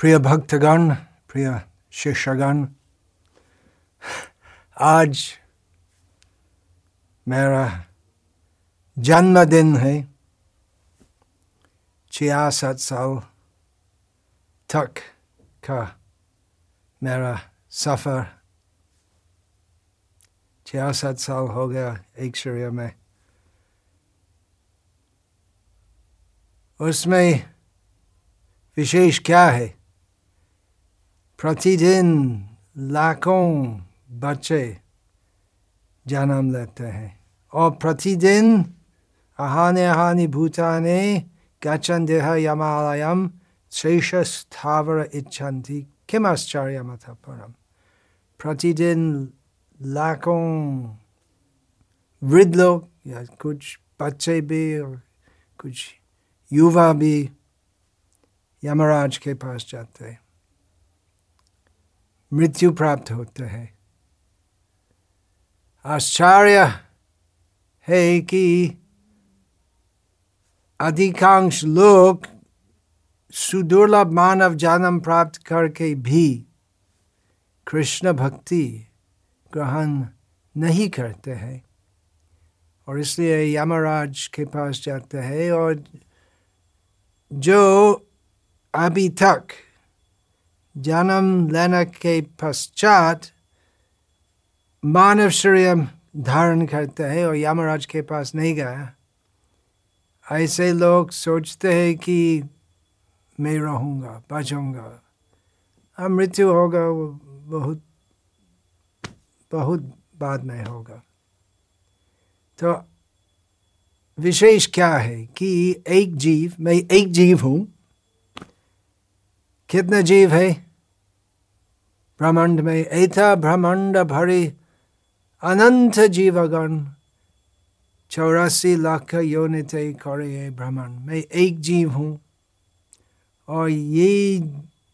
प्रिय भक्तगण, प्रिय शिष्यगण, आज मेरा जन्मदिन है, छियासठ साल तक का मेरा सफ़र। छियासठ साल हो गया एक शरीर में। उसमें विशेष क्या है? प्रतिदिन लाखों बच्चे जन्म लेते हैं और प्रतिदिन अहाने अहानि भूताने गच्छन देह यमालयम शेष स्थावर इच्छन्ति किम आश्चर्य आश्चर्यमथ परम प्रतिदिन लाखों वृद्ध लोग, या कुछ बच्चे भी और कुछ युवा भी यमराज के पास जाते मृत्यु प्राप्त होते हैं। आश्चर्य है कि अधिकांश लोग सुदुर्लभ मानव जन्म प्राप्त करके भी कृष्ण भक्ति ग्रहण नहीं करते हैं और इसलिए यमराज के पास जाते हैं और जो अभी तक जन्म लेने के पश्चात मानव शरीर धारण करते हैं और यमराज के पास नहीं गया ऐसे लोग सोचते हैं कि मैं रहूँगा बचूँगा अब मृत्यु होगा वो बहुत बहुत बाद में होगा तो विशेष क्या है कि एक जीव मैं एक जीव हूँ कितने जीव है? ब्रह्मांड में ऐथा ब्रह्मांड भरे अनंत जीवगण, चौरासी लाख योनित करे ब्रह्मांड। मैं एक जीव हूँ, और ये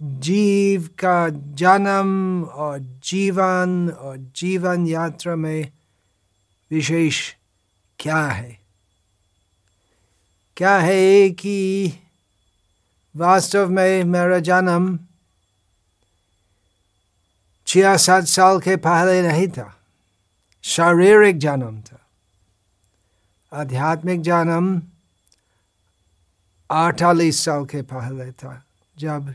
जीव का जन्म और जीवन और जीवन यात्रा में विशेष क्या है? क्या है कि वास्तव में मेरा जन्म छियासठ साल के पहले नहीं था शारीरिक जन्म था आध्यात्मिक जन्म अड़तालीस साल के पहले था जब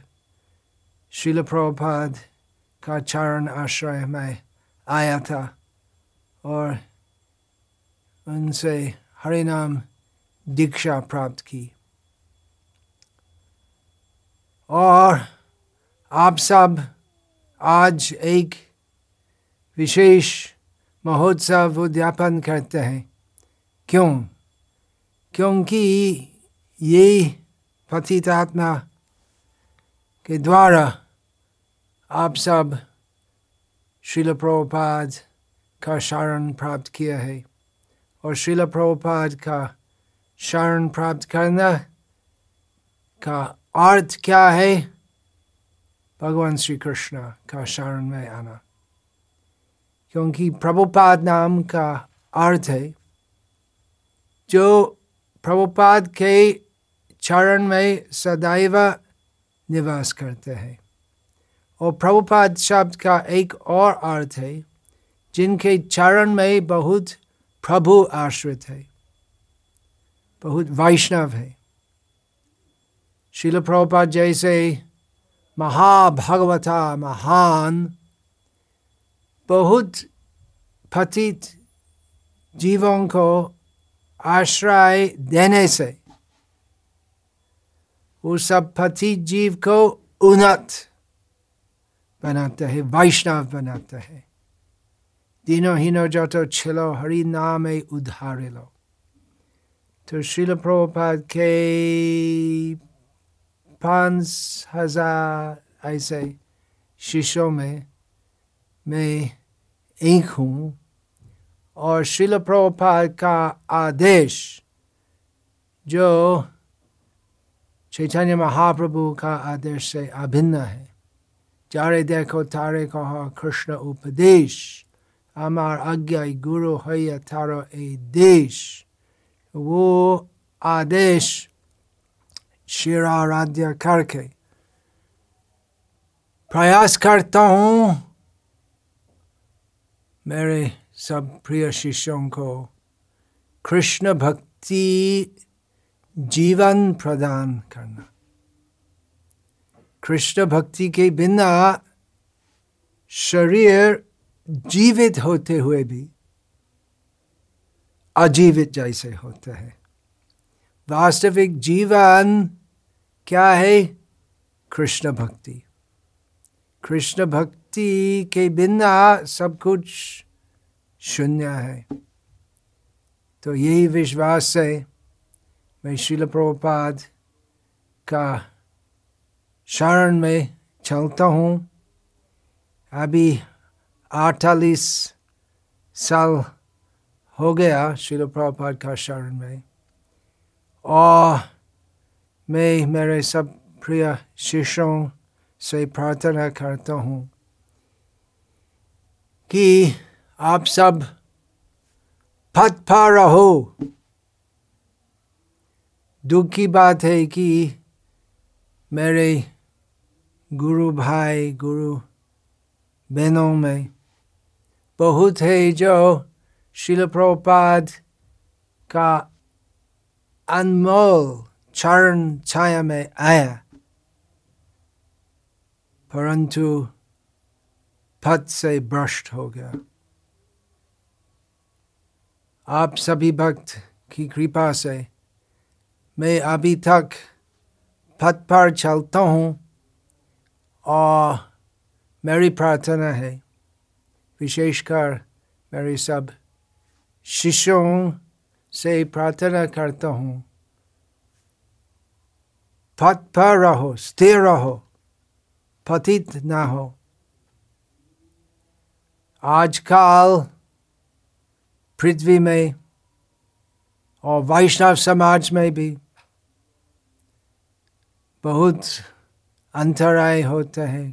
शिल प्रभुपाद का चरण आश्रय में आया था और उनसे हरिनाम दीक्षा प्राप्त की और आप सब आज एक विशेष महोत्सव उद्यापन करते हैं। क्यों? क्योंकि ये पतित आत्मा के द्वारा आप सब शिल प्रभुपाद का शरण प्राप्त किया है और शिल प्रभुपाद का शरण प्राप्त करना का अर्थ क्या है? भगवान श्री कृष्ण का शरण में आना। क्योंकि प्रभुपाद नाम का अर्थ है, जो प्रभुपाद के चरण में सदैव निवास करते हैं। और प्रभुपाद शब्द का एक और अर्थ है, जिनके चरण में बहुत प्रभु आश्रित है, बहुत वैष्णव है। शिल प्रभुपाद जैसे महाभगवता महान बहुत पतित जीवों को आश्रय देने से वो सब पतित जीव को उन्नत बनाते हैं वैष्णव बनाते हैं दिनों हिनो जो छिलो हरि नाम उधारे लो तो शिल प्रभुपाद के पाँच हजार ऐसे शिष्यों में मैं एक हूँ और शिल प्रभुपाद का आदेश जो चैतन्य महाप्रभु का आदेश से अभिन्न है जारे देखो तारे कहो कृष्ण उपदेश আমার আজ্ঞায় গুরু হইয়া তার এই দেশ वो शिराराध्य करके प्रयास करता हूँ मेरे सब प्रिय शिष्यों को कृष्ण भक्ति जीवन प्रदान करना कृष्ण भक्ति के बिना शरीर जीवित होते हुए भी अजीवित जैसे होता है वास्तविक जीवन क्या है कृष्ण भक्ति? कृष्ण भक्ति के बिना सब कुछ शून्य है। तो यही विश्वास है मैं शिल प्रभुपाद का शरण में चलता हूँ। अभी अड़तालीस साल हो गया शिल प्रभुपाद का शरण में। और मैं, मेरे सब प्रिय शिष्यों से प्रार्थना करता हूँ कि आप सब फत पा रहो। दुख की बात है कि मेरे गुरु भाई, गुरु बहनों में बहुत है जो शिल का अनमोल चरण छाया में आया परंतु पद से भ्रष्ट हो गया आप सभी भक्त की कृपा से मैं अभी तक पद पर चलता हूँ और मेरी प्रार्थना है विशेषकर मेरे सब शिष्यों से प्रार्थना करता हूँ पद पर रहो स्थिर रहो पतित ना हो आजकल पृथ्वी में और वैष्णव समाज में भी बहुत अंतराय होते हैं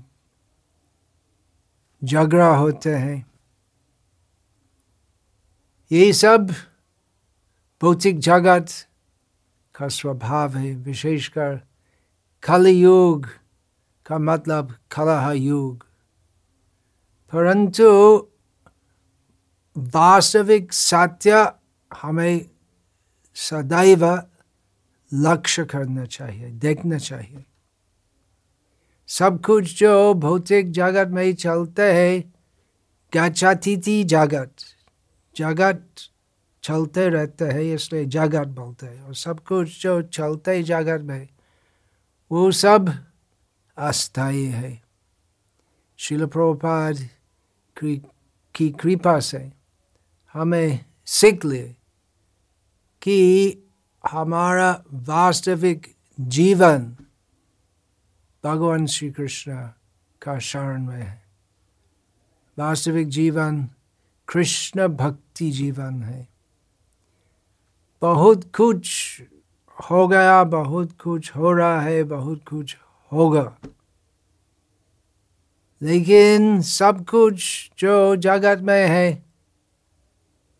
झगड़ा होते हैं ये सब भौतिक जगत का स्वभाव है विशेषकर कलयुग का मतलब कलह युग परंतु वास्तविक सत्य हमें सदैव लक्ष्य करना चाहिए देखना चाहिए सब कुछ जो भौतिक जगत में चलते है गच्छातिथि जगत जगत चलते रहते हैं इसलिए जगत बोलते हैं और सब कुछ जो चलते जगत में वो सब अस्थायी है। शिल प्रभुपाद की कृपा से हमें सीख ले कि हमारा वास्तविक जीवन भगवान श्री कृष्ण का शरण में है। वास्तविक जीवन कृष्ण भक्ति जीवन है। बहुत कुछ हो गया, बहुत कुछ हो रहा है, बहुत कुछ होगा। लेकिन सब कुछ जो जगत में है,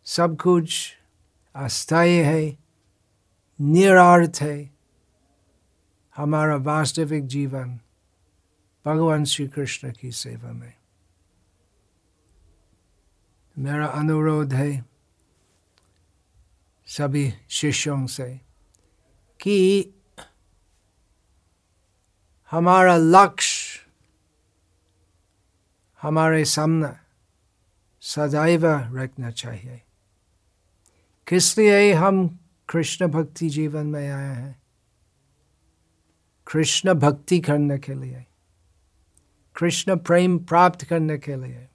सब कुछ अस्थायी है, निरार्थ है। हमारा वास्तविक जीवन भगवान श्री कृष्ण की सेवा में। मेरा अनुरोध है सभी शिष्यों से कि हमारा लक्ष्य हमारे सामने सदैव रखना चाहिए। किस लिए हम कृष्ण भक्ति जीवन में आए हैं? कृष्ण भक्ति करने के लिए, कृष्ण प्रेम प्राप्त करने के लिए।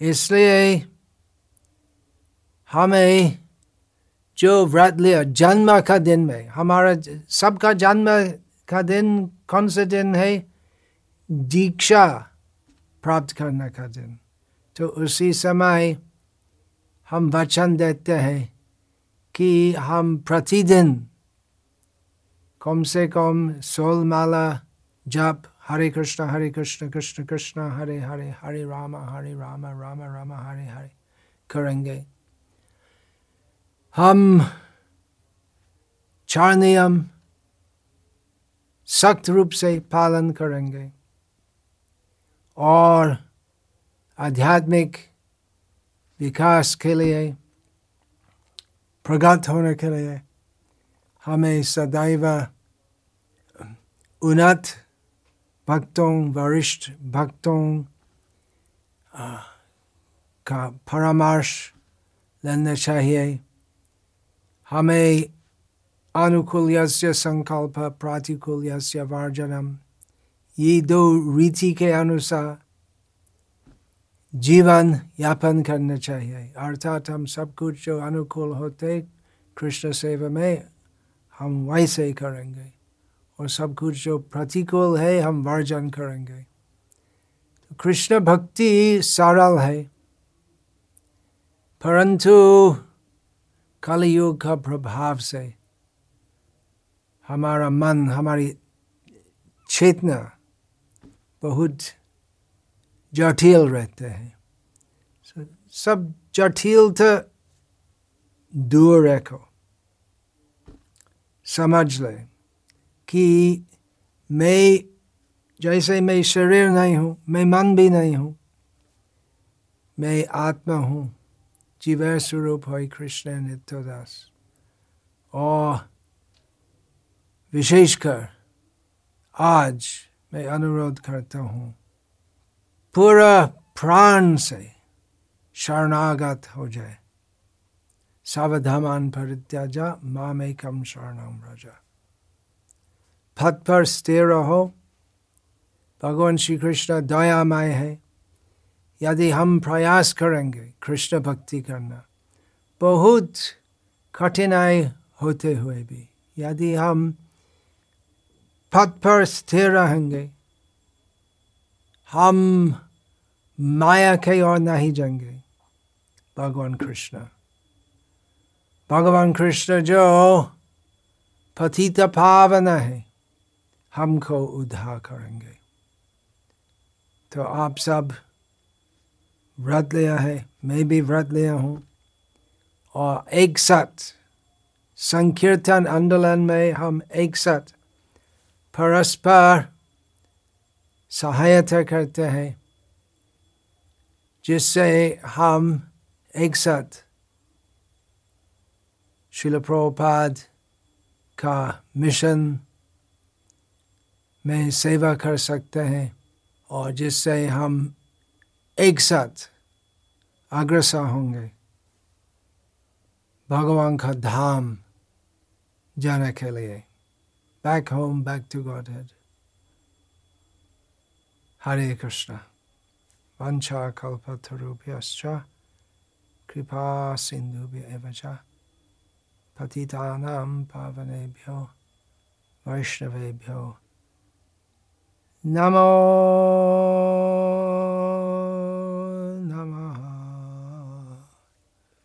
इसलिए हमें जो व्रत लिया जन्म का दिन में, हमारा सबका जन्म का दिन कौन सा दिन है? दीक्षा प्राप्त करने का दिन। तो उसी समय हम वचन देते हैं कि हम प्रतिदिन कम से कम सोल माला जप, हरे कृष्ण हरे कृष्ण कृष्ण कृष्ण, हरे हरे हरे राम हरे राम राम राम, हरे हरे करेंगे। हम चार नियम सख्त रूप से पालन करेंगे और आध्यात्मिक विकास के लिए प्रगत होने के लिए हमें सदैव उन्नत भक्तों वरिष्ठ भक्तों का परामर्श लेना चाहिए हमें अनुकूल संकल्प प्रतिकूल वर्जनम ये दो रीति के अनुसार जीवन यापन करना चाहिए। अर्थात हम सब कुछ जो अनुकूल होते कृष्ण सेवा में हम वैसे ही करेंगे और सब कुछ जो प्रतिकूल है हम वर्जन करेंगे। तो कृष्ण भक्ति सरल है, परंतु कलयुग का प्रभाव से हमारा मन, हमारी चेतना बहुत जटिल रहते हैं। सब जटिलता दूर रखो। समझ ले कि मैं, जैसे मैं शरीर नहीं हूँ, मैं मन भी नहीं हूँ, मैं आत्मा हूँ। जीव स्वरूप है कृष्ण नित्यदास और विशेषकर आज मैं अनुरोध करता हूँ पूरा प्राण से शरणागत हो जाए सावधान परित्याजा माम कम शरणम राजा पथ पर स्थिर रहो भगवान श्री कृष्ण दयामय है यदि हम प्रयास करेंगे कृष्ण भक्ति करना, बहुत कठिनाई होते हुए भी, यदि हम पथ पर स्थिर रहेंगे, हम माया के और नहीं जाएँगे, भगवान कृष्ण। भगवान कृष्ण जो पतित पावन है, हमको उद्धार करेंगे। तो आप सब व्रत लिया है, मैं भी व्रत लिया हूँ। और एक साथ संकीर्तन आंदोलन में हम एक साथ परस्पर सहायता करते हैं, जिससे हम एक साथ शिल प्रभुपाद का मिशन में सेवा कर सकते हैं और जिससे हम एक साथ अग्रसर होंगे। भगवान का धाम जाने के लिए। Back home back to godhead Hare Krishna. वंशा कल्पतरुभ्यश्च। कृपा सिंधुभ्य पतितानां